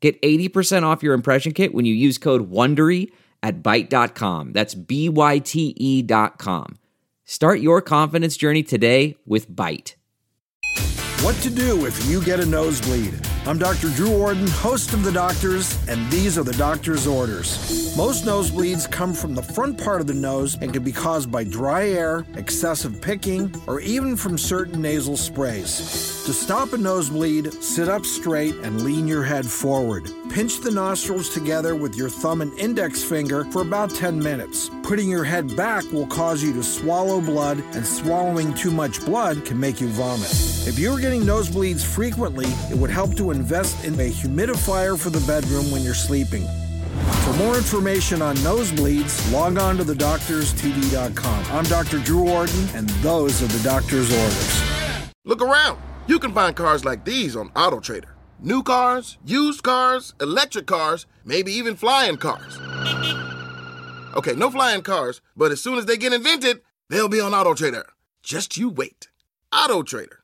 Get 80% off your impression kit when you use code WONDERY at Byte.com. That's B-Y-T-E dot com. Start your confidence journey today with Byte. What to do if you get a nosebleed. I'm Dr. Drew Ordon, host of The Doctors, and these are the doctor's orders. Most nosebleeds come from the front part of the nose and can be caused by dry air, excessive picking, or even from certain nasal sprays. To stop a nosebleed, sit up straight and lean your head forward. Pinch the nostrils together with your thumb and index finger for about 10 minutes. Putting your head back will cause you to swallow blood, and swallowing too much blood can make you vomit. If you're getting nosebleeds frequently, it would help to invest in a humidifier for the bedroom when you're sleeping. For more information on nosebleeds, log on to thedoctorstv.com. I'm Dr. Drew Ordon, and those are the doctor's orders. Look around. You can find cars like these on AutoTrader. New cars, used cars, electric cars, maybe even flying cars. Okay, no flying cars, but as soon as they get invented, they'll be on AutoTrader. Just you wait. AutoTrader.